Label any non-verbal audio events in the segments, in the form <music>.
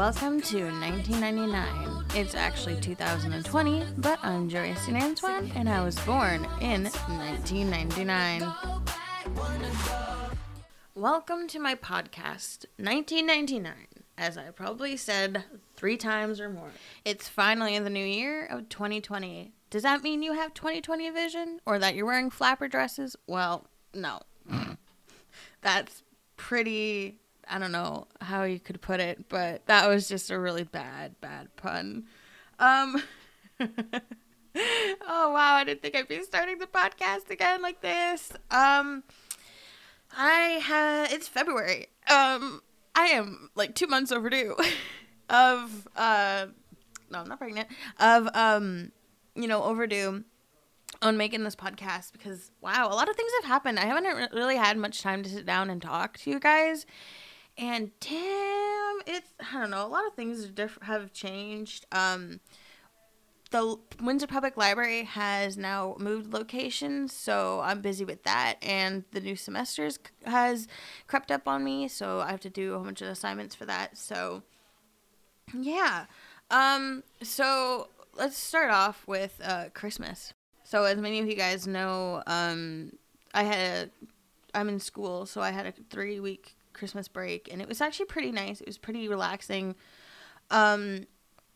Welcome to 1999. It's actually 2020, but I'm Joy St. Antoine, and I was born in 1999. Go back, wanna go. Welcome to my podcast, 1999, as I probably said three times or more. It's finally the new year of 2020. Does that mean you have 2020 vision or that you're wearing flapper dresses? Well, no. That's pretty, I don't know how you could put it, but that was just a really bad, bad pun. Um, <laughs> oh wow, I didn't think I'd be starting the podcast again like this. Um, I have it's February. Um I am like 2 months overdue <laughs> of uh no, I'm not pregnant. Of um you know, overdue on making this podcast because wow, a lot of things have happened. I haven't really had much time to sit down and talk to you guys. And damn, it's I don't know, a lot of things have changed. Um the Windsor Public Library has now moved locations, so I'm busy with that. And the new semesters has crept up on me, so I have to do a whole bunch of assignments for that. So, yeah. Um. So let's start off with uh, Christmas. So as many of you guys know, um, I had a, I'm in school, so I had a three week Christmas break, and it was actually pretty nice. It was pretty relaxing. Um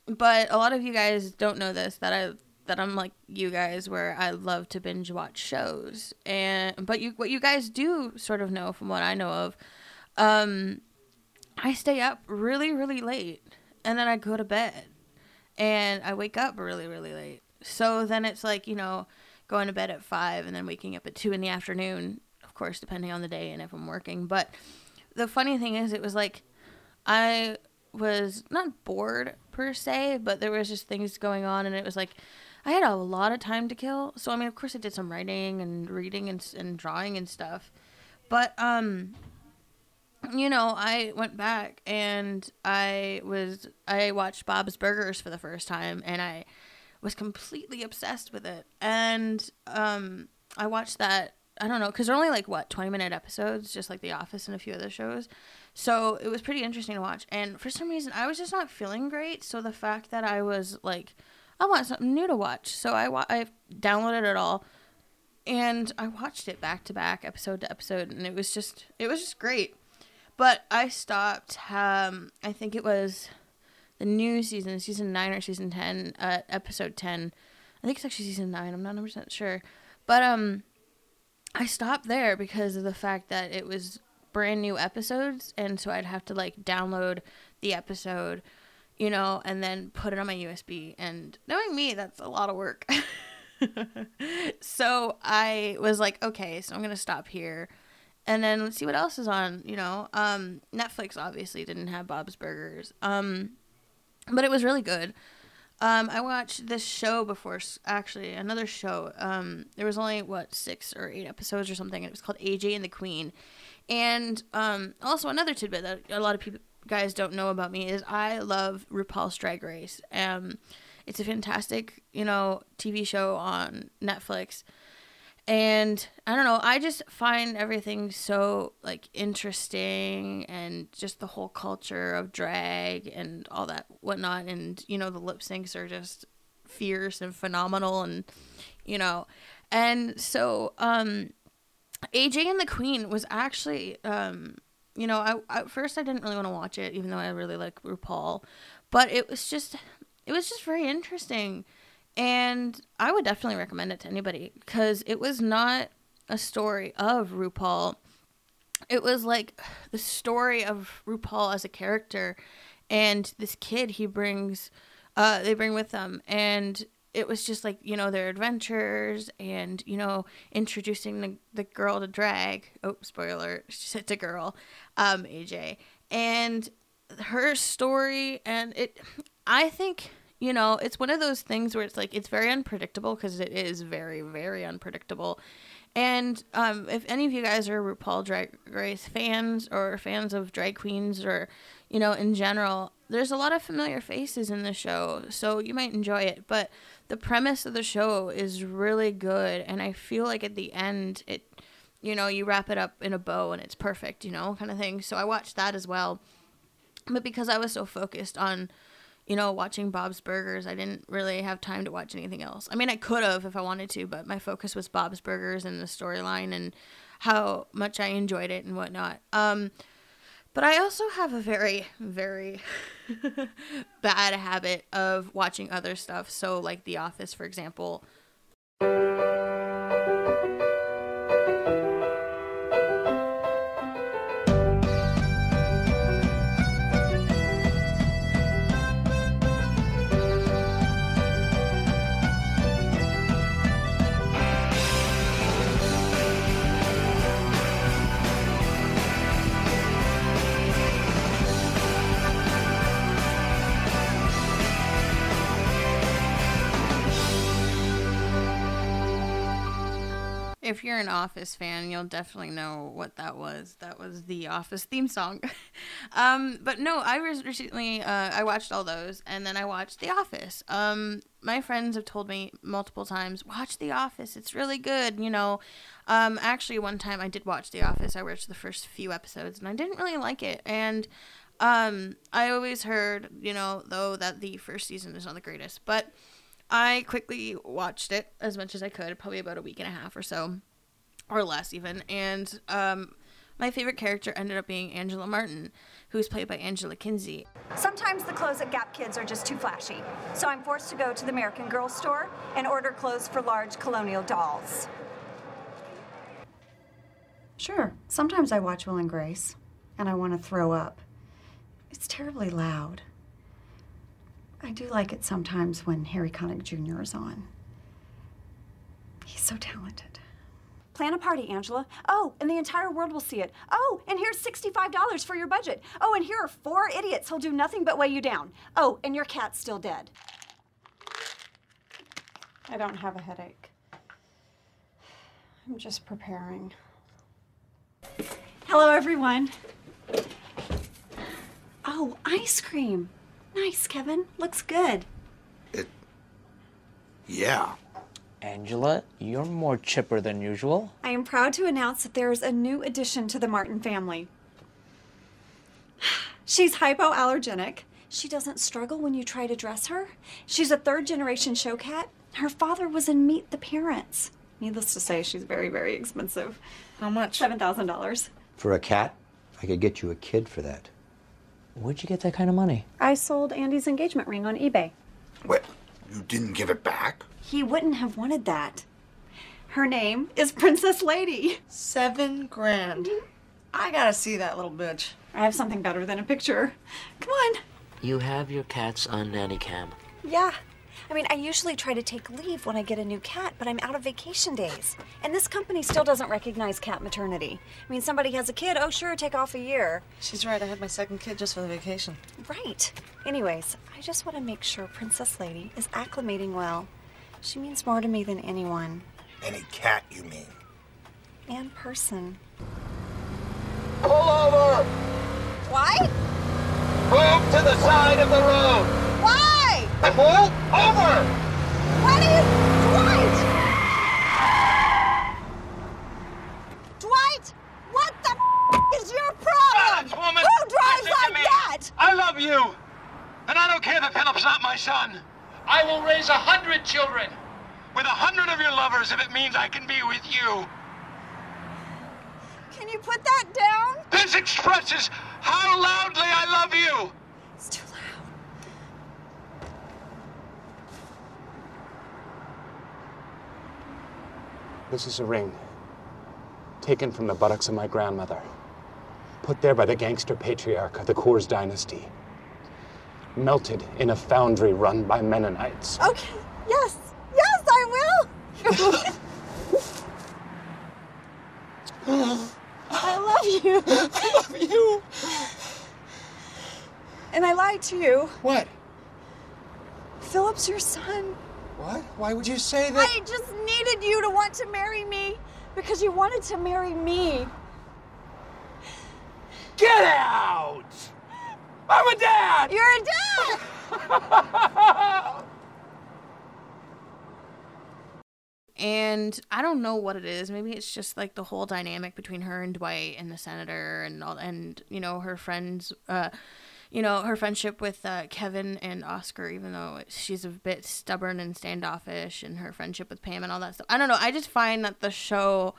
but a lot of you guys don't know this that I that I'm like you guys where I love to binge watch shows and but you what you guys do sort of know from what I know of um I stay up really really late and then I go to bed and I wake up really really late so then it's like you know going to bed at 5 and then waking up at 2 in the afternoon of course depending on the day and if I'm working but the funny thing is it was like I was not bored per se, but there was just things going on, and it was like I had a lot of time to kill. So I mean, of course, I did some writing and reading and, and drawing and stuff, but um, you know, I went back and I was I watched Bob's Burgers for the first time, and I was completely obsessed with it, and um, I watched that. I don't know, because they're only like what twenty minute episodes, just like The Office and a few other shows. So it was pretty interesting to watch. And for some reason, I was just not feeling great. So the fact that I was like, I want something new to watch. So I, wa- I downloaded it all and I watched it back to back, episode to episode. And it was just, it was just great. But I stopped, um, I think it was the new season, season 9 or season 10, uh, episode 10. I think it's actually season 9. I'm not 100% sure. But, um, I stopped there because of the fact that it was brand new episodes and so I'd have to like download the episode, you know, and then put it on my USB and knowing me that's a lot of work. <laughs> so I was like, okay, so I'm to stop here and then let's see what else is on, you know. Um Netflix obviously didn't have Bob's Burgers. Um but it was really good. Um, I watched this show before, actually, another show. Um, there was only, what, six or eight episodes or something, and it was called AJ and the Queen. And um, also, another tidbit that a lot of people guys don't know about me is I love RuPaul's Drag Race. Um, it's a fantastic, you know, TV show on Netflix. And I don't know, I just find everything so like interesting and just the whole culture of drag and all that whatnot. And, you know, the lip syncs are just fierce and phenomenal and, you know, and so, um, AJ and the Queen was actually, um, you know, I at first I didn't really want to watch it, even though I really like RuPaul, but it was just, it was just very interesting, and I would definitely recommend it to anybody because it was not a story of RuPaul. It was like the story of RuPaul as a character, and this kid he brings, uh, they bring with them, and it was just like you know their adventures and you know introducing the, the girl to drag. Oh spoiler it's <laughs> a girl um aj and her story and it i think you know it's one of those things where it's like it's very unpredictable because it is very very unpredictable and um, if any of you guys are RuPaul Drag Race fans or fans of drag queens or, you know, in general, there's a lot of familiar faces in the show, so you might enjoy it. But the premise of the show is really good, and I feel like at the end, it you know, you wrap it up in a bow and it's perfect, you know, kind of thing. So I watched that as well. But because I was so focused on, you know, watching Bob's Burgers, I didn't really have time to watch anything else. I mean, I could have if I wanted to, but my focus was Bob's Burgers and the storyline and how much I enjoyed it and whatnot. Um, but I also have a very, very <laughs> bad habit of watching other stuff. So, like The Office, for example. If you're an Office fan, you'll definitely know what that was. That was the Office theme song. <laughs> um, but no, I was recently uh, I watched all those, and then I watched The Office. Um, my friends have told me multiple times, watch The Office. It's really good. You know, um, actually, one time I did watch The Office. I watched the first few episodes, and I didn't really like it. And um, I always heard, you know, though that the first season is not the greatest, but I quickly watched it as much as I could, probably about a week and a half or so, or less even. And um, my favorite character ended up being Angela Martin, who was played by Angela Kinsey. Sometimes the clothes at Gap Kids are just too flashy, so I'm forced to go to the American Girl store and order clothes for large colonial dolls. Sure, sometimes I watch Will and Grace, and I want to throw up. It's terribly loud. I do like it sometimes when Harry Connick Jr. is on. He's so talented. Plan a party, Angela. Oh, and the entire world will see it. Oh, and here's $65 for your budget. Oh, and here are four idiots who'll do nothing but weigh you down. Oh, and your cat's still dead. I don't have a headache. I'm just preparing. Hello, everyone. Oh, ice cream. Nice, Kevin. Looks good. It. Yeah. Angela, you're more chipper than usual. I am proud to announce that there is a new addition to the Martin family. <sighs> She's hypoallergenic. She doesn't struggle when you try to dress her. She's a third generation show cat. Her father was in Meet the Parents. Needless to say, she's very, very expensive. How much? $7,000. For a cat, I could get you a kid for that. Where'd you get that kind of money? I sold Andy's engagement ring on eBay. What? you didn't give it back? He wouldn't have wanted that. Her name is Princess Lady. Seven grand. I gotta see that little bitch. I have something better than a picture. Come on. You have your cats on nanny cam. Yeah. I mean, I usually try to take leave when I get a new cat, but I'm out of vacation days. And this company still doesn't recognize cat maternity. I mean, somebody has a kid, oh, sure, take off a year. She's right, I had my second kid just for the vacation. Right. Anyways, I just want to make sure Princess Lady is acclimating well. She means more to me than anyone. Any cat, you mean? And person. Pull over! Why? Move to the side of the road! Pull over! Do you. Dwight! Dwight! What the f- is your problem? Silence, woman! Who drives Listen like that? I love you! And I don't care that Philip's not my son. I will raise a hundred children with a hundred of your lovers if it means I can be with you. Can you put that down? This expresses how loudly I love you. It's too loud. This is a ring taken from the buttocks of my grandmother, put there by the gangster patriarch of the Coors dynasty, melted in a foundry run by Mennonites. Okay. Yes. Yes, I will. <laughs> I love you. <laughs> I love you. And I lied to you. What? Philip's your son. What? Why would you say that? I just needed you to want to marry me because you wanted to marry me. Get out! I'm a dad! You're a dad. <laughs> and I don't know what it is. Maybe it's just like the whole dynamic between her and Dwight and the senator and all, and you know her friends, uh, you know her friendship with uh, Kevin and Oscar. Even though she's a bit stubborn and standoffish, and her friendship with Pam and all that stuff. I don't know. I just find that the show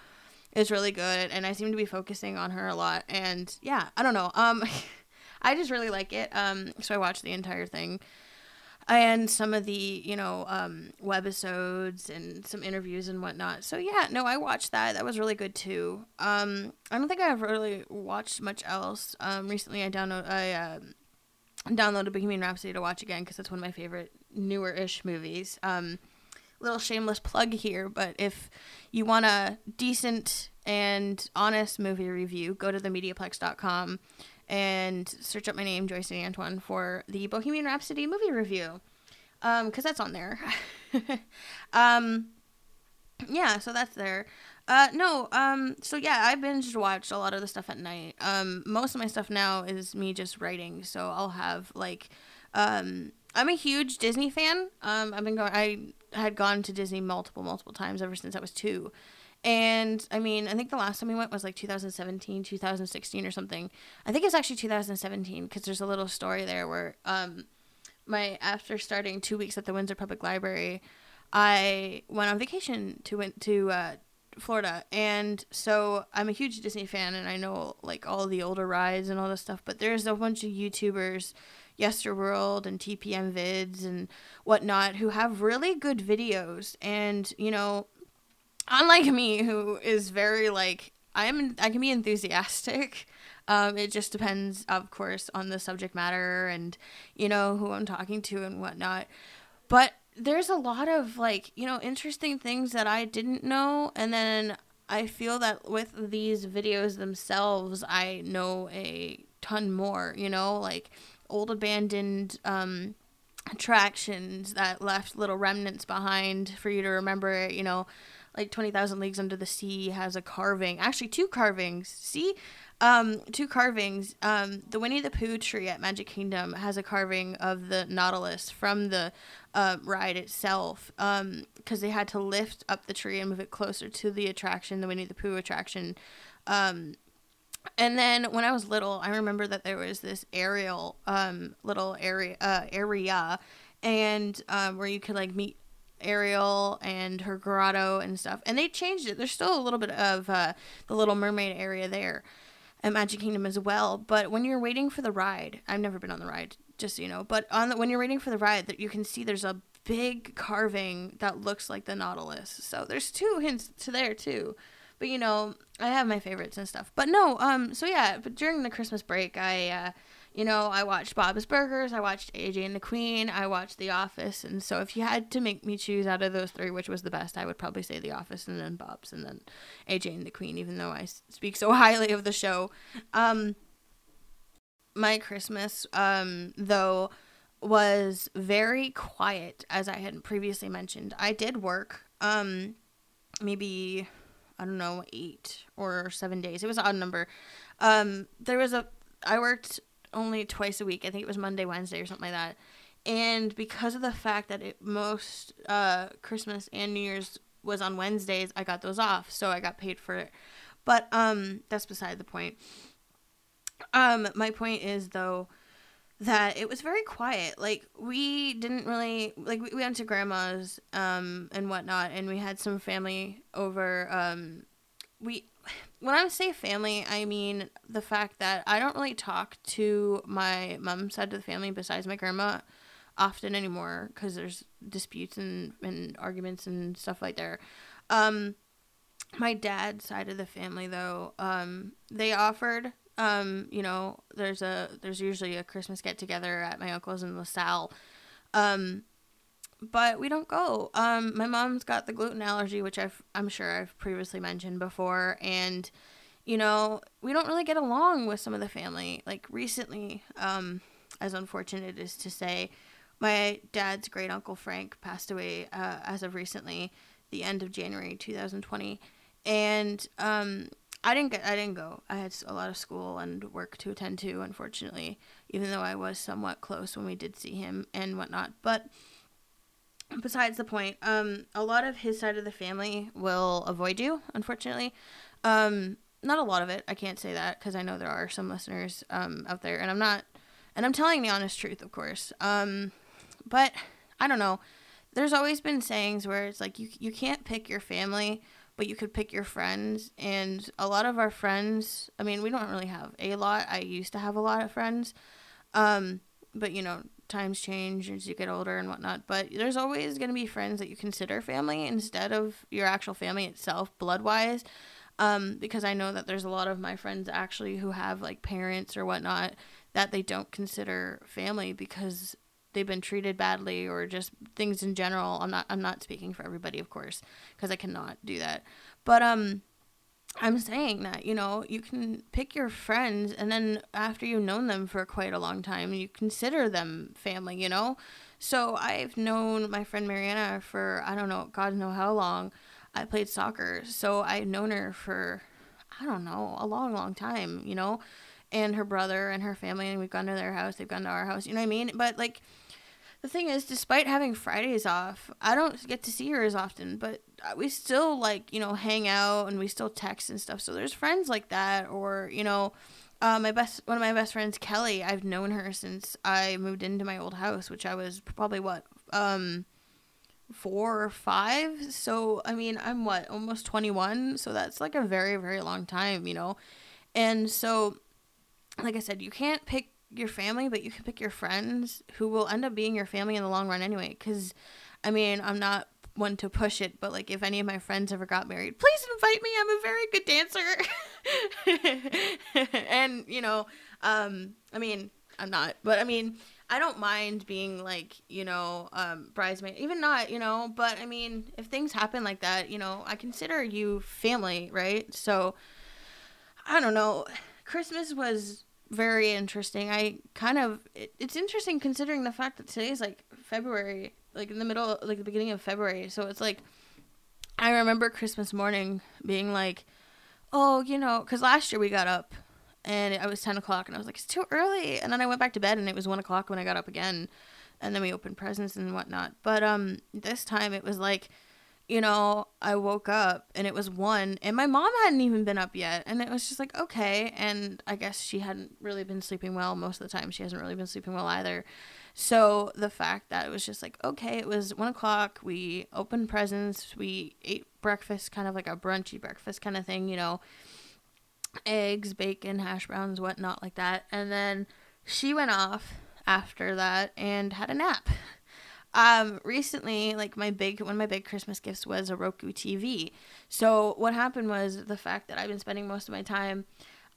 is really good, and I seem to be focusing on her a lot. And yeah, I don't know. Um, <laughs> I just really like it. Um, so I watched the entire thing and some of the you know um, webisodes and some interviews and whatnot. So yeah, no, I watched that. That was really good too. Um, I don't think I've really watched much else. Um, recently, I download I uh, downloaded Bohemian Rhapsody to watch again because it's one of my favorite newer-ish movies. Um, little shameless plug here, but if you want a decent and honest movie review, go to themediaplex.com and search up my name, Joy St. Antoine, for the Bohemian Rhapsody movie review. Um, cause that's on there. <laughs> um, yeah, so that's there. Uh, no, um, so yeah, I binge watched a lot of the stuff at night. Um, most of my stuff now is me just writing, so I'll have like, um, I'm a huge Disney fan. Um, I've been going, I had gone to Disney multiple, multiple times ever since I was two. And I mean, I think the last time we went was like 2017, 2016 or something. I think it's actually 2017 because there's a little story there where um, my after starting two weeks at the Windsor Public Library, I went on vacation to went to uh, Florida, and so I'm a huge Disney fan, and I know like all the older rides and all this stuff. But there's a bunch of YouTubers, Yesterworld and TPM vids and whatnot, who have really good videos, and you know unlike me who is very like I am I can be enthusiastic. Um, it just depends, of course, on the subject matter and you know who I'm talking to and whatnot. But there's a lot of like you know interesting things that I didn't know, and then I feel that with these videos themselves, I know a ton more. You know, like old abandoned um, attractions that left little remnants behind for you to remember. You know like 20,000 Leagues Under the Sea has a carving, actually two carvings. See, um, two carvings. Um, the Winnie the Pooh tree at Magic Kingdom has a carving of the Nautilus from the uh, ride itself, because um, they had to lift up the tree and move it closer to the attraction, the Winnie the Pooh attraction. Um, and then when I was little, I remember that there was this Ariel um, little area uh, area, and um, where you could like meet Ariel and her grotto and stuff. And they changed it. There's still a little bit of uh, the Little Mermaid area there at Magic Kingdom as well. But when you're waiting for the ride, I've never been on the ride, just so you know. But on the, when you're waiting for the ride, that you can see there's a big carving that looks like the Nautilus. So there's two hints to there too. But you know, I have my favorites and stuff. But no, um, so yeah, but during the Christmas break, I uh, you know, I watched Bob's Burgers, I watched AJ and the Queen, I watched The Office, and so if you had to make me choose out of those three which was the best, I would probably say The Office and then Bob's and then AJ and the Queen, even though I speak so <laughs> highly of the show. Um, my Christmas, um, though, was very quiet, as I had previously mentioned. I did work, um, maybe I don't know, eight or seven days. It was an odd number. Um, there was a I worked only twice a week. I think it was Monday, Wednesday, or something like that. And because of the fact that it most uh, Christmas and New Year's was on Wednesdays, I got those off, so I got paid for it. But um, that's beside the point. Um, my point is though that it was very quiet. Like we didn't really like we went to grandma's um and whatnot, and we had some family over. Um, we when I say family, I mean the fact that I don't really talk to my mom's side of the family besides my grandma often anymore because there's disputes and, and arguments and stuff like there. Um, my dad's side of the family though, um, they offered um, you know, there's a there's usually a Christmas get together at my uncle's in LaSalle. Um, but we don't go. Um, my mom's got the gluten allergy, which I've I'm sure I've previously mentioned before, and you know we don't really get along with some of the family. Like recently, um, as unfortunate as to say, my dad's great uncle Frank passed away uh, as of recently, the end of January 2020, and um, I didn't get I didn't go. I had a lot of school and work to attend to, unfortunately, even though I was somewhat close when we did see him and whatnot. But besides the point. Um, a lot of his side of the family will avoid you, unfortunately. Um, not a lot of it. I can't say that because I know there are some listeners um, out there, and I'm not, and I'm telling the honest truth, of course. Um, but I don't know. There's always been sayings where it's like you you can't pick your family, but you could pick your friends. And a lot of our friends, I mean, we don't really have a lot. I used to have a lot of friends, um, but you know, times change as you get older and whatnot. But there's always going to be friends that you consider family instead of your actual family itself, blood wise. Um, because I know that there's a lot of my friends actually who have like parents or whatnot that they don't consider family because they've been treated badly or just things in general. I'm not I'm not speaking for everybody, of course, because I cannot do that. But um I'm saying that, you know, you can pick your friends and then after you've known them for quite a long time, you consider them family, you know? So I've known my friend Mariana for I don't know, God know how long. I played soccer, so I've known her for I don't know, a long, long time, you know? And her brother and her family, and we've gone to their house, they've gone to our house, you know what I mean? But like the thing is, despite having Fridays off, I don't get to see her as often, but we still like, you know, hang out and we still text and stuff. So there's friends like that, or, you know, uh, my best one of my best friends, Kelly. I've known her since I moved into my old house, which I was probably what um four or five. So I mean, I'm what almost twenty one. So that's like a very very long time, you know. And so, like I said, you can't pick your family, but you can pick your friends who will end up being your family in the long run anyway. Because, I mean, I'm not one to push it, but like if any of my friends ever got married, please invite me. I'm a very good dancer. <laughs> and, you know, um, I mean, I'm not, but I mean, I don't mind being like, you know, um, bridesmaid, even not, you know, but I mean, if things happen like that, you know, I consider you family, right? So, I don't know. Christmas was very interesting. I kind of, it, it's interesting considering the fact that today is like February, like in the middle, like the beginning of February. So it's like, I remember Christmas morning being like, oh, you know, because last year we got up and it was 10 o'clock and I was like, it's too early. And then I went back to bed and it was 1 o'clock when I got up again. And then we opened presents and whatnot. But um, this time it was like, you know, I woke up and it was 1 and my mom hadn't even been up yet. And it was just like, okay. And I guess she hadn't really been sleeping well most of the time. She hasn't really been sleeping well either. So the fact that it was just like, okay, it was 1 o'clock. We opened presents. We ate breakfast, kind of like a brunchy breakfast kind of thing, you know eggs, bacon, hash browns, whatnot like that. And then she went off after that and had a nap. Um, recently, like my big one of my big Christmas gifts was a Roku TV. So what happened was the fact that I've been spending most of my time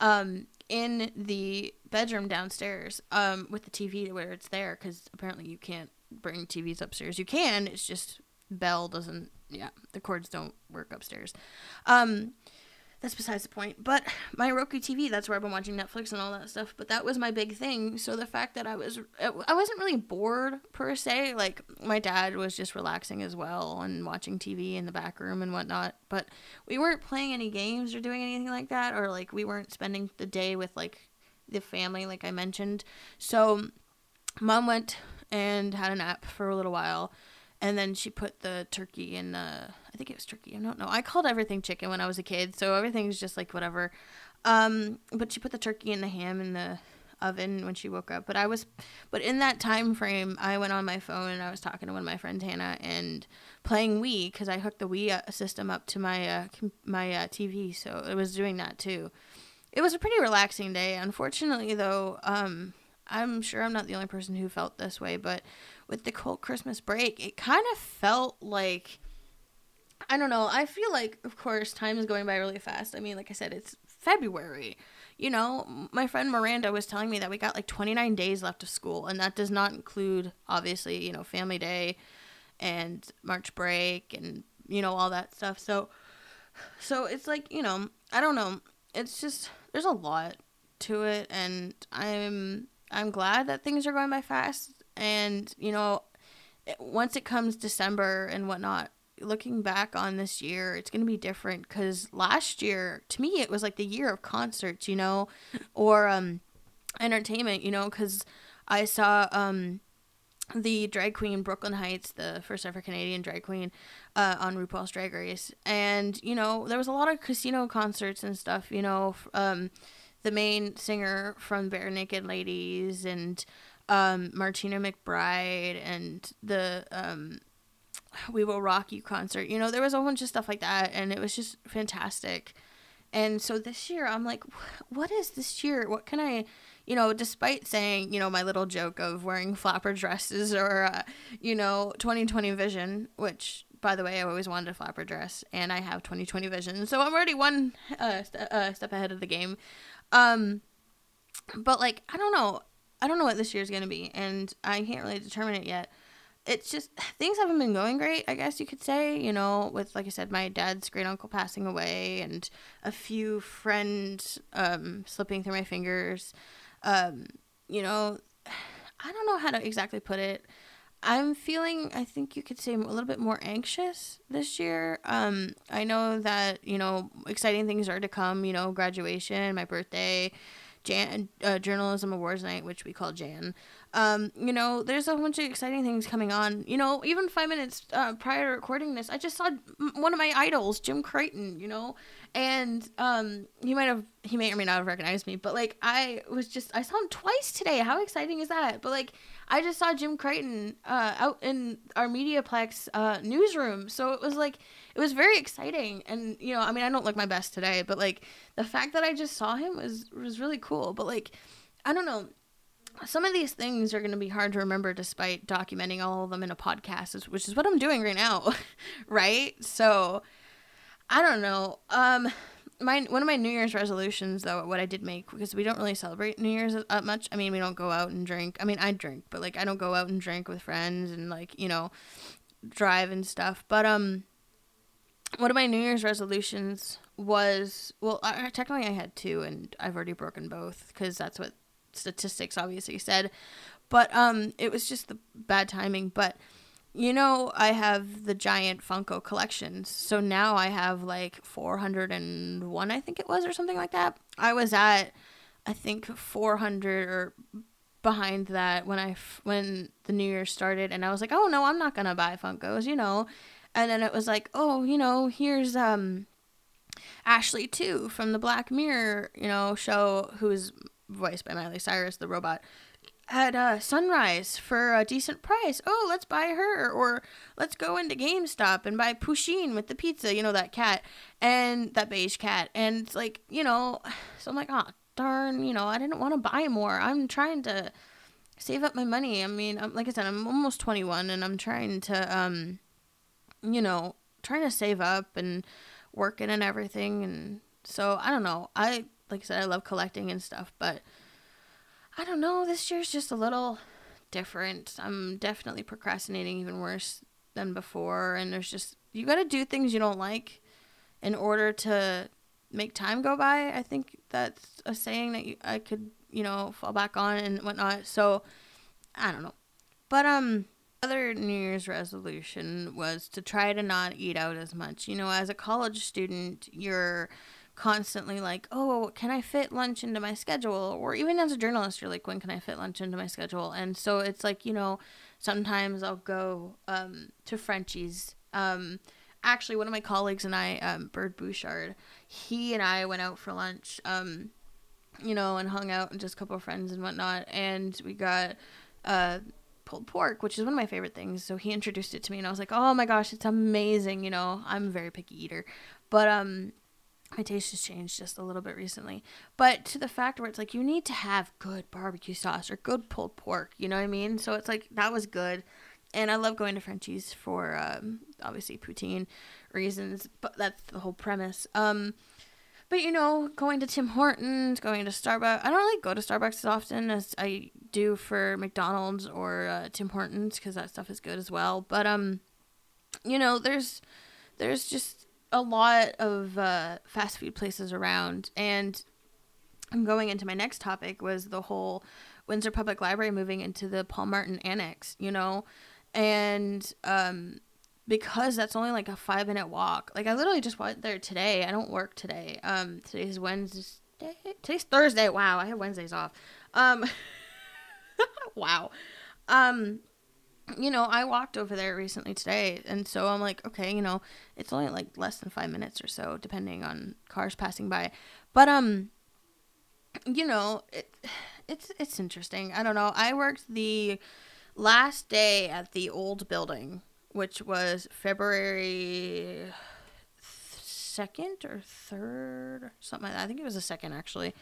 um, in the bedroom downstairs um, with the TV where it's there because apparently you can't bring TVs upstairs. You can, it's just Bell doesn't. Yeah, the cords don't work upstairs. Um, that's besides the point. But <sighs> my Roku TV, that's where I've been watching Netflix and all that stuff. But that was my big thing. So the fact that I was, I wasn't really bored per se. Like my dad was just relaxing as well and watching TV in the back room and whatnot. But we weren't playing any games or doing anything like that, or like we weren't spending the day with like the family, like I mentioned. So mom went and had a nap for a little while and then she put the turkey in uh I think it was turkey. I don't know. I called everything chicken when I was a kid, so everything's just like whatever. Um but she put the turkey and the ham in the oven when she woke up. But I was but in that time frame, I went on my phone and I was talking to one of my friends Hannah and playing Wii cuz I hooked the Wii uh, system up to my uh, my uh, TV, so it was doing that too. It was a pretty relaxing day. Unfortunately though, um I'm sure I'm not the only person who felt this way, but with the cold Christmas break, it kind of felt like I don't know. I feel like, of course, time is going by really fast. I mean, like I said, it's February. You know, my friend Miranda was telling me that we got like 29 days left of school, and that does not include, obviously, you know, Family Day and March break and, you know, all that stuff. So, so it's like, you know, I don't know. It's just, there's a lot to it, and I'm, I'm glad that things are going by fast and, you know, once it comes December and whatnot, looking back on this year, it's going to be different because last year, to me, it was like the year of concerts, you know, <laughs> or um, entertainment, you know, because I saw um, the drag queen Brooke Lynn Hytes, the first ever Canadian drag queen uh, on RuPaul's Drag Race, and you know there was a lot of casino concerts and stuff. You know, um, the main singer from Barenaked Ladies and um, Martina McBride and the um, We Will Rock You concert. You know, there was a bunch of stuff like that, and it was just fantastic. And so this year, I'm like, what is this year? What can I, you know, despite saying, you know, my little joke of wearing flapper dresses or, uh, you know, 2020 vision, which, by the way, I always wanted a flapper dress, and I have 2020 vision. So I'm already one uh, st- uh, step ahead of the game. Um, but, like, I don't know. I don't know what this year's going to be, and I can't really determine it yet it's just things haven't been going great, I guess you could say, you know, with like I said, my dad's great uncle passing away and a few friends um slipping through my fingers. Um, you know, <sighs> I don't know how to exactly put it. I'm feeling I think you could say a little bit more anxious this year. Um I know that, you know, exciting things are to come, you know, graduation, my birthday, Jan uh, journalism awards night, which we call Jan. Um, you know, there's a bunch of exciting things coming on. You know, even five minutes uh, prior to recording this, I just saw m- one of my idols, Jim Crichton. You know, and um, he might have, he may or may not have recognized me, but like I was just, I saw him twice today. How exciting is that? But like, I just saw Jim Crichton uh, out in our Mediaplex uh, newsroom, so it was like, it was very exciting. And you know, I mean, I don't look my best today, but like the fact that I just saw him was was really cool. But like, I don't know. Some of these things are going to be hard to remember despite documenting all of them in a podcast which is what i'm doing right now <laughs> right? So i don't know. Um my one of my new year's resolutions though what i did make because we don't really celebrate new year's that much i mean we don't go out and drink. I mean i drink but like i don't go out and drink with friends and like you know drive and stuff. But um one of my new year's resolutions was well I, technically i had two and i've already broken both because that's what statistics obviously said. But um it was just the bad timing. But you know i have the giant funko collections. So now i have like 401 i think it was or something like that. I was at i think 400 or behind that when i when the new year started. And i was like oh no i'm not gonna buy funkos you know and then it was like oh you know here's um ashley too from the black mirror you know show who's voiced by miley cyrus the robot at uh, sunrise for a decent price. Oh let's buy her or let's go into gamestop and buy pusheen with the pizza you know that cat and that beige cat. And it's like you know <sighs> so i'm like oh darn you know i didn't want to buy more. I'm trying to save up my money. I mean I'm, like i said i'm almost 21 and i'm trying to um you know trying to save up and working and everything. And so i don't know. I like i said i love collecting and stuff but i don't know. This year's just a little different. I'm definitely procrastinating even worse than before. And there's just you got to do things you don't like in order to make time go by. I think that's a saying that you, i could you know fall back on and whatnot. So i don't know. But um other new year's resolution was to try to not eat out as much. You know as a college student you're constantly like oh can i fit lunch into my schedule? Or even as a journalist you're like when can i fit lunch into my schedule? And so it's like you know sometimes i'll go um, to frenchie's. Um, actually one of my colleagues and i um, bird bouchard he and i went out for lunch um, you know and hung out and just a couple of friends and whatnot. And we got uh, pulled pork, which is one of my favorite things. So he introduced it to me, and I was like, "Oh my gosh, it's amazing!" You know, I'm a very picky eater, but um, my taste has changed just a little bit recently. But to the fact where it's like you need to have good barbecue sauce or good pulled pork, you know what I mean? So it's like that was good, and I love going to Frenchie's for um, obviously poutine reasons, but that's the whole premise. Um, but you know, going to Tim Hortons, going to Starbucks. I don't really go to Starbucks as often as I do for McDonald's or uh, Tim Hortons because that stuff is good as well. But um, you know, there's there's just a lot of uh, fast food places around, and I'm going into my next topic was the whole Windsor Public Library moving into the Paul Martin Annex. You know, and um, because that's only like a five minute walk. Like I literally just went there today. I don't work today. Um, today's Wednesday. Today's Thursday. Wow, I have Wednesdays off. Um, <laughs> wow. Um, you know, I walked over there recently today, and so I'm like, okay, you know, it's only like less than five minutes or so, depending on cars passing by. But um, you know, it, it's it's interesting. I don't know. I worked the last day at the old building, which was February second or third or something like that. I think it was the second actually.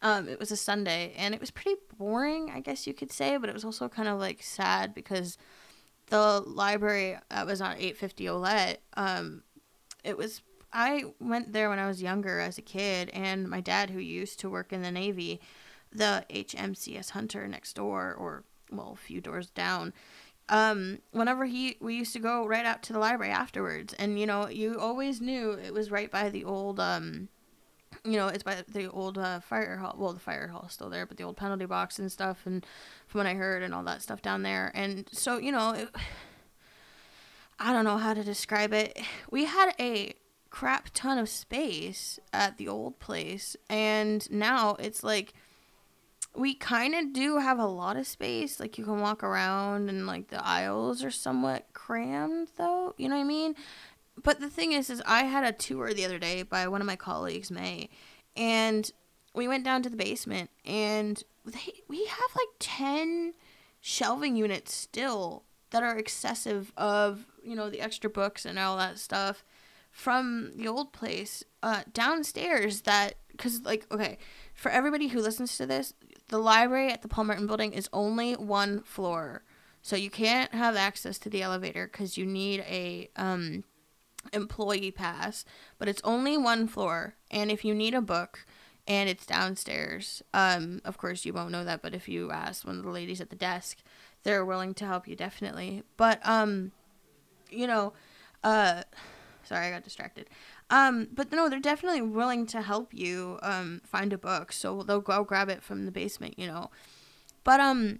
Um, it was a Sunday and it was pretty boring, I guess you could say, but it was also kind of like sad because the library that was on 850 Ouellette, um, it was I went there when I was younger as a kid, and my dad, who used to work in the Navy, the HMCS Hunter next door, or well, a few doors down. Um, whenever he, we used to go right out to the library afterwards, and you know, you always knew it was right by the old, um, you know, it's by the old uh, fire hall. Well, the fire hall is still there, but the old penalty box and stuff, and from what I heard, and all that stuff down there, and so you know, it, <sighs> I don't know how to describe it. We had a crap ton of space at the old place and now it's like we kind of do have a lot of space like you can walk around and like the aisles are somewhat crammed though you know what i mean? But the thing is is i had a tour the other day by one of my colleagues may and we went down to the basement and they, we have like 10 shelving units still that are excessive of you know the extra books and all that stuff from the old place uh, downstairs that because like okay for everybody who listens to this the library at the paul martin building is only one floor. So you can't have access to the elevator because you need a um, employee pass but it's only one floor. And if you need a book and it's downstairs um, of course you won't know that but if you ask one of the ladies at the desk they're willing to help you definitely. But um you know uh Sorry, I got distracted. Um, but no, they're definitely willing to help you um, find a book. So they'll go grab it from the basement, you know. But um,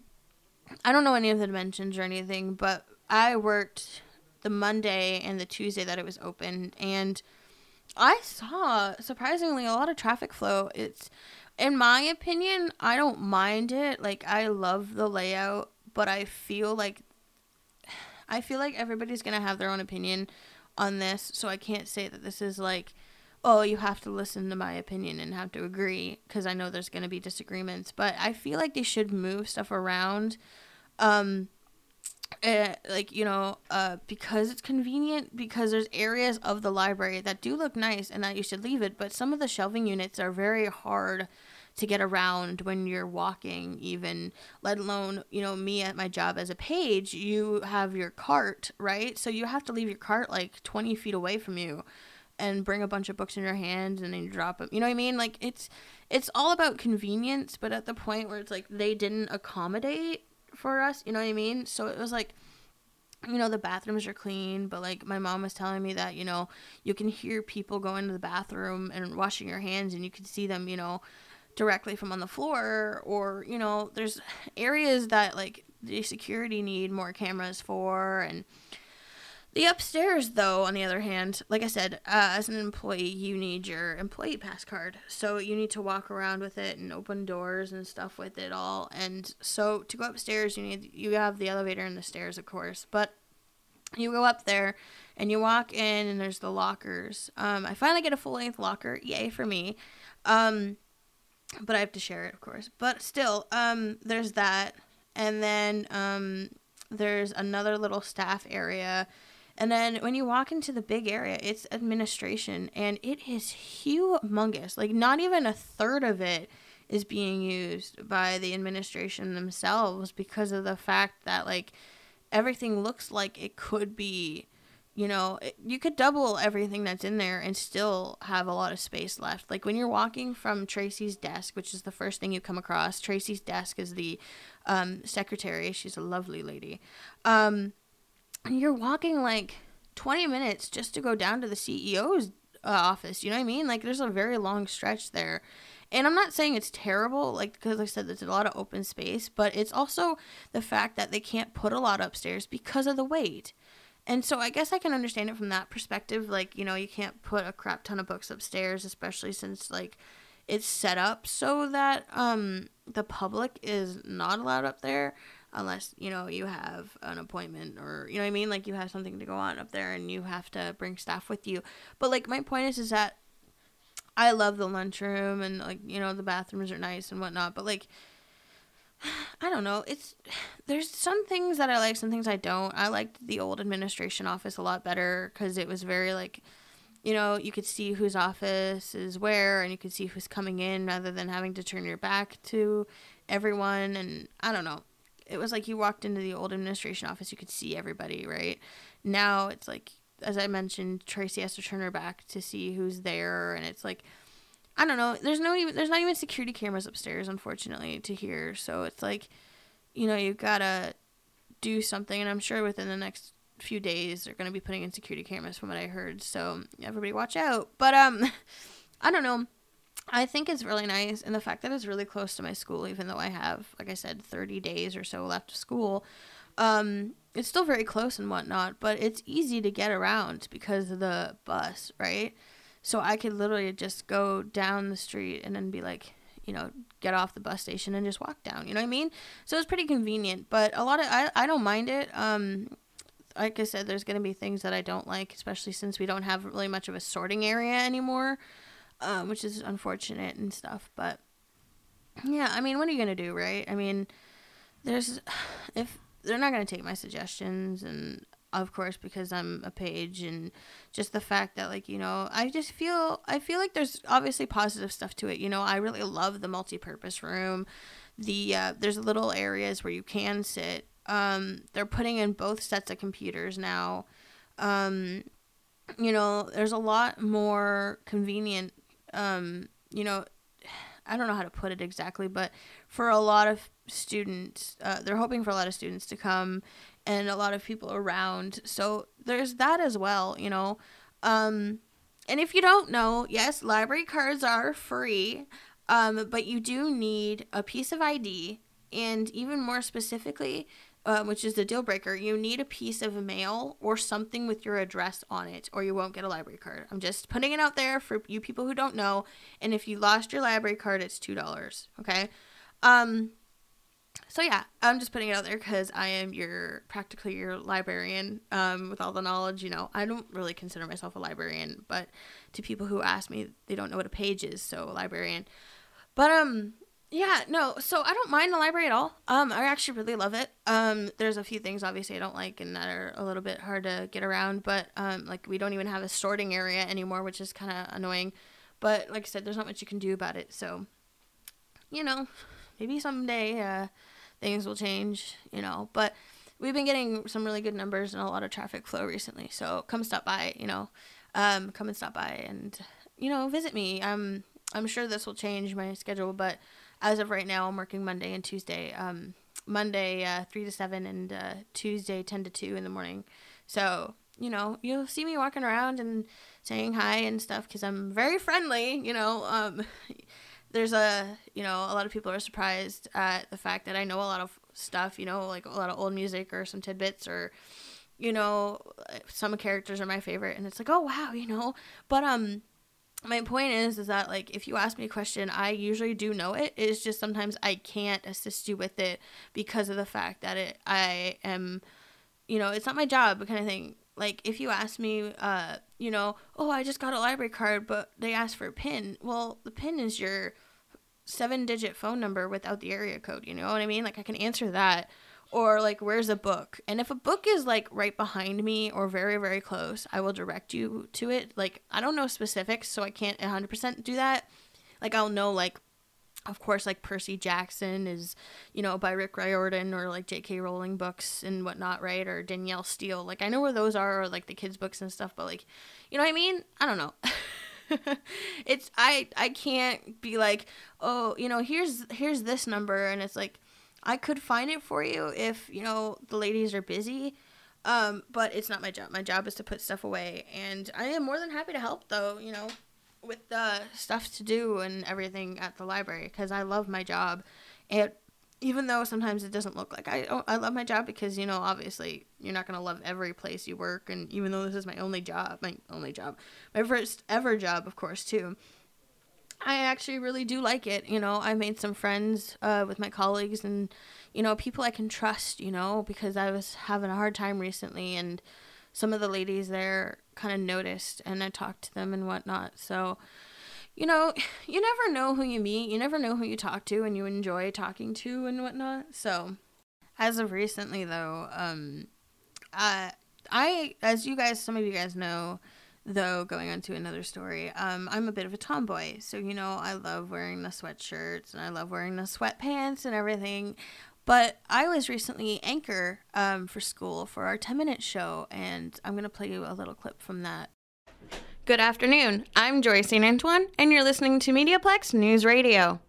I don't know any of the dimensions or anything. But I worked the Monday and the Tuesday that it was open, and I saw surprisingly a lot of traffic flow. It's, in my opinion, I don't mind it. Like I love the layout, but I feel like <sighs> I feel like everybody's gonna have their own opinion on this, so I can't say that this is like, oh, you have to listen to my opinion and have to agree because I know there's going to be disagreements. But I feel like they should move stuff around, um, uh, like you know, uh, because it's convenient. Because there's areas of the library that do look nice and that you should leave it, but some of the shelving units are very hard to get around when you're walking even let alone you know me at my job as a page you have your cart right? So you have to leave your cart like 20 feet away from you and bring a bunch of books in your hands and then you drop them you know what i mean? Like it's it's all about convenience but at the point where it's like they didn't accommodate for us you know what i mean? So it was like you know the bathrooms are clean but like my mom was telling me that you know you can hear people go into the bathroom and washing your hands and you can see them you know directly from on the floor or you know there's areas that like the security need more cameras for and the upstairs though on the other hand like i said uh, as an employee you need your employee pass card so you need to walk around with it and open doors and stuff with it all. And so to go upstairs you need you have the elevator and the stairs of course but you go up there and you walk in and there's the lockers. Um, i finally get a full length locker yay for me. Um, but I have to share it, of course. But still, um, there's that, and then um, there's another little staff area, and then when you walk into the big area, it's administration, and it is humongous. Like not even a third of it is being used by the administration themselves because of the fact that like everything looks like it could be you know, you could double everything that's in there and still have a lot of space left. Like when you're walking from Tracy's desk, which is the first thing you come across, Tracy's desk is the um, secretary. She's a lovely lady. Um, and you're walking like 20 minutes just to go down to the CEO's uh, office. You know what I mean? Like there's a very long stretch there. And I'm not saying it's terrible, like, because I said, there's a lot of open space, but it's also the fact that they can't put a lot upstairs because of the weight. And so I guess I can understand it from that perspective. Like, you know, you can't put a crap ton of books upstairs, especially since like it's set up so that um the public is not allowed up there. unless you know you have an appointment or you know what I mean like you have something to go on up there and you have to bring staff with you but like my point is is that I love the lunchroom and like you know the bathrooms are nice and whatnot but like I don't know it's <sighs> there's some things that I like some things I don't I liked the old administration office a lot better because it was very like you know, you could see whose office is where and you could see who's coming in rather than having to turn your back to everyone. And I don't know. It was like you walked into the old administration office, you could see everybody, right? Now it's like, as I mentioned, Tracy has to turn her back to see who's there. And it's like, I don't know. There's no even, there's not even security cameras upstairs, unfortunately, to hear. So it's like, you know, you've gotta do something. And I'm sure within the next few days they're to be putting in security cameras from what I heard. So everybody watch out. But um <laughs> I don't know. I think it's really nice and the fact that it's really close to my school even though I have like I said 30 days or so left of school. Um it's still very close and whatnot, but it's easy to get around because of the bus, right? So I could literally just go down the street and then be like, you know, get off the bus station and just walk down. You know what I mean? So it's pretty convenient. But a lot of I, I don't mind it. Um, like I said, there's to be things that I don't like, especially since we don't have really much of a sorting area anymore, um, which is unfortunate and stuff. But yeah, I mean, what are you to do, right? I mean, there's <sighs> if they're not to take my suggestions, and of course, because I'm a page, and just the fact that, like, you know, I just feel I feel like there's obviously positive stuff to it. You know, I really love the multi-purpose room. The uh, there's little areas where you can sit um, they're putting in both sets of computers now. Um, you know, there's a lot more convenient. Um, you know, I don't know how to put it exactly, but for a lot of students, uh, they're hoping for a lot of students to come and a lot of people around. So there's that as well, you know. Um, and if you don't know, yes, library cards are free, um, but you do need a piece of ID, and even more specifically, uh, which is the deal breaker, you need a piece of mail or something with your address on it, or you won't get a library card. I'm just putting it out there for you people who don't know. And if you lost your library card, it's two dollars. Okay. Um. So yeah, I'm just putting it out there because I am your practically your librarian. Um, with all the knowledge, you know, I don't really consider myself a librarian, but to people who ask me, they don't know what a page is, so librarian. But um, yeah, no. So I don't mind the library at all. Um, I actually really love it. Um, there's a few things obviously I don't like and that are a little bit hard to get around, but um, like we don't even have a sorting area anymore, which is kind of annoying. But like I said, there's not much you can do about it. So, you know, maybe someday uh, things will change. You know, but we've been getting some really good numbers and a lot of traffic flow recently. So come stop by. You know, um, come and stop by and you know visit me. Um, I'm sure this will change my schedule, but as of right now, I'm working Monday and Tuesday. Um, Monday uh, three to seven, and uh, Tuesday ten to two in the morning. So you know, you'll see me walking around and saying hi and stuff because I'm very friendly. You know, um, there's a you know a lot of people are surprised at the fact that I know a lot of stuff. You know, like a lot of old music or some tidbits or you know some characters are my favorite. And it's like oh wow you know. But um my point is is that like if you ask me a question i usually do know it. It's just sometimes i can't assist you with it because of the fact that it i am you know it's not my job kind of thing like if you ask me uh you know oh i just got a library card but they asked for a pin well the pin is your seven digit phone number without the area code you know what i mean? Like i can answer that. Or like where's a book? And if a book is like right behind me or very very close i will direct you to it. Like i don't know specifics so i can't 100% do that. Like i'll know like of course like percy jackson is you know by rick riordan or like j.k rowling books and whatnot right or danielle steel like i know where those are or like the kids books and stuff but like you know what i mean i don't know <laughs> it's i i can't be like oh you know here's here's this number and it's like I could find it for you if, you know, the ladies are busy. Um, but it's not my job. My job is to put stuff away. And I am more than happy to help, though, you know, with the stuff to do and everything at the library because I love my job. And even though sometimes it doesn't look like I, oh, I love my job because, you know, obviously you're not to love every place you work. And even though this is my only job, my only job, my first ever job, of course, too I actually really do like it. You know, I made some friends uh, with my colleagues and, you know, people I can trust, you know, because I was having a hard time recently and some of the ladies there kind of noticed and I talked to them and whatnot. So, you know, you never know who you meet. You never know who you talk to and you enjoy talking to and whatnot. So, as of recently, though, um, uh, I, as you guys, some of you guys know, though, going on to another story, um, I'm a bit of a tomboy. So, you know, I love wearing the sweatshirts and I love wearing the sweatpants and everything. But I was recently anchor um, for school for our 10 minute show, and I'm going to play you a little clip from that. Good afternoon. I'm Joy St. Antoine, and you're listening to Mediaplex News Radio.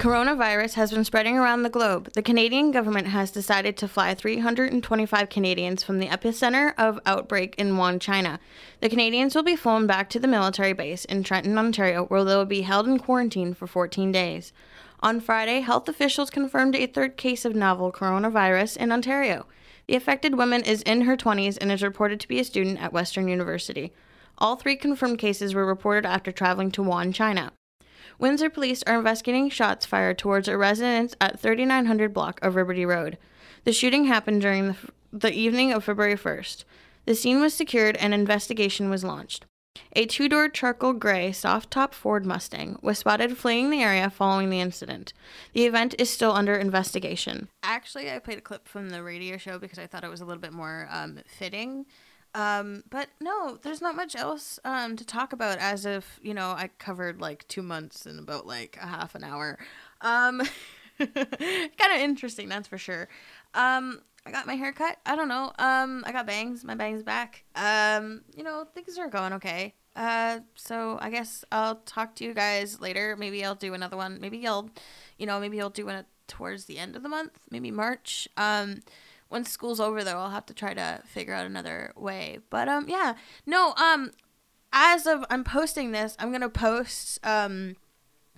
Coronavirus has been spreading around the globe. The Canadian government has decided to fly 325 Canadians from the epicenter of outbreak in Wuhan, China. The Canadians will be flown back to the military base in Trenton, Ontario, where they will be held in quarantine for 14 days. On Friday, health officials confirmed a third case of novel coronavirus in Ontario. The affected woman is in her 20s and is reported to be a student at Western University. All three confirmed cases were reported after traveling to Wuhan, China. Windsor police are investigating shots fired towards a residence at 3900 block of Liberty Road. The shooting happened during the, the evening of February 1st. The scene was secured and investigation was launched. A two door charcoal gray soft top Ford Mustang was spotted fleeing the area following the incident. The event is still under investigation. Actually, I played a clip from the radio show because I thought it was a little bit more um, fitting. Um, but no, there's not much else um, to talk about as if, you know, I covered like two months in about like a half an hour. Um, <laughs> kind of interesting, that's for sure. Um, I got my hair cut. I don't know. Um, I got bangs. My bangs back. Um, you know, things are going okay. Uh, so I guess I'll talk to you guys later. Maybe I'll do another one. Maybe I'll, you know, maybe I'll do one towards the end of the month. Maybe March. Um, when school's over though, I'll have to try to figure out another way. But um, yeah, no. Um, as of I'm posting this, I'm gonna post um,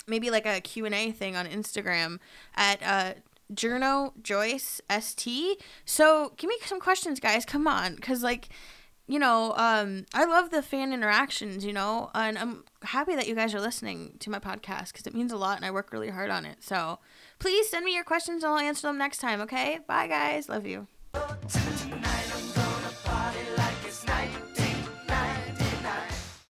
maybe like a Q and A thing on Instagram at uh Journo Joyce ST. So give me some questions, guys. Come on, because like, you know, um, I love the fan interactions. You know, and I'm happy that you guys are listening to my podcast because it means a lot, and I work really hard on it. So Please send me your questions and I'll answer them next time, okay? Bye, guys. Love you. Tonight.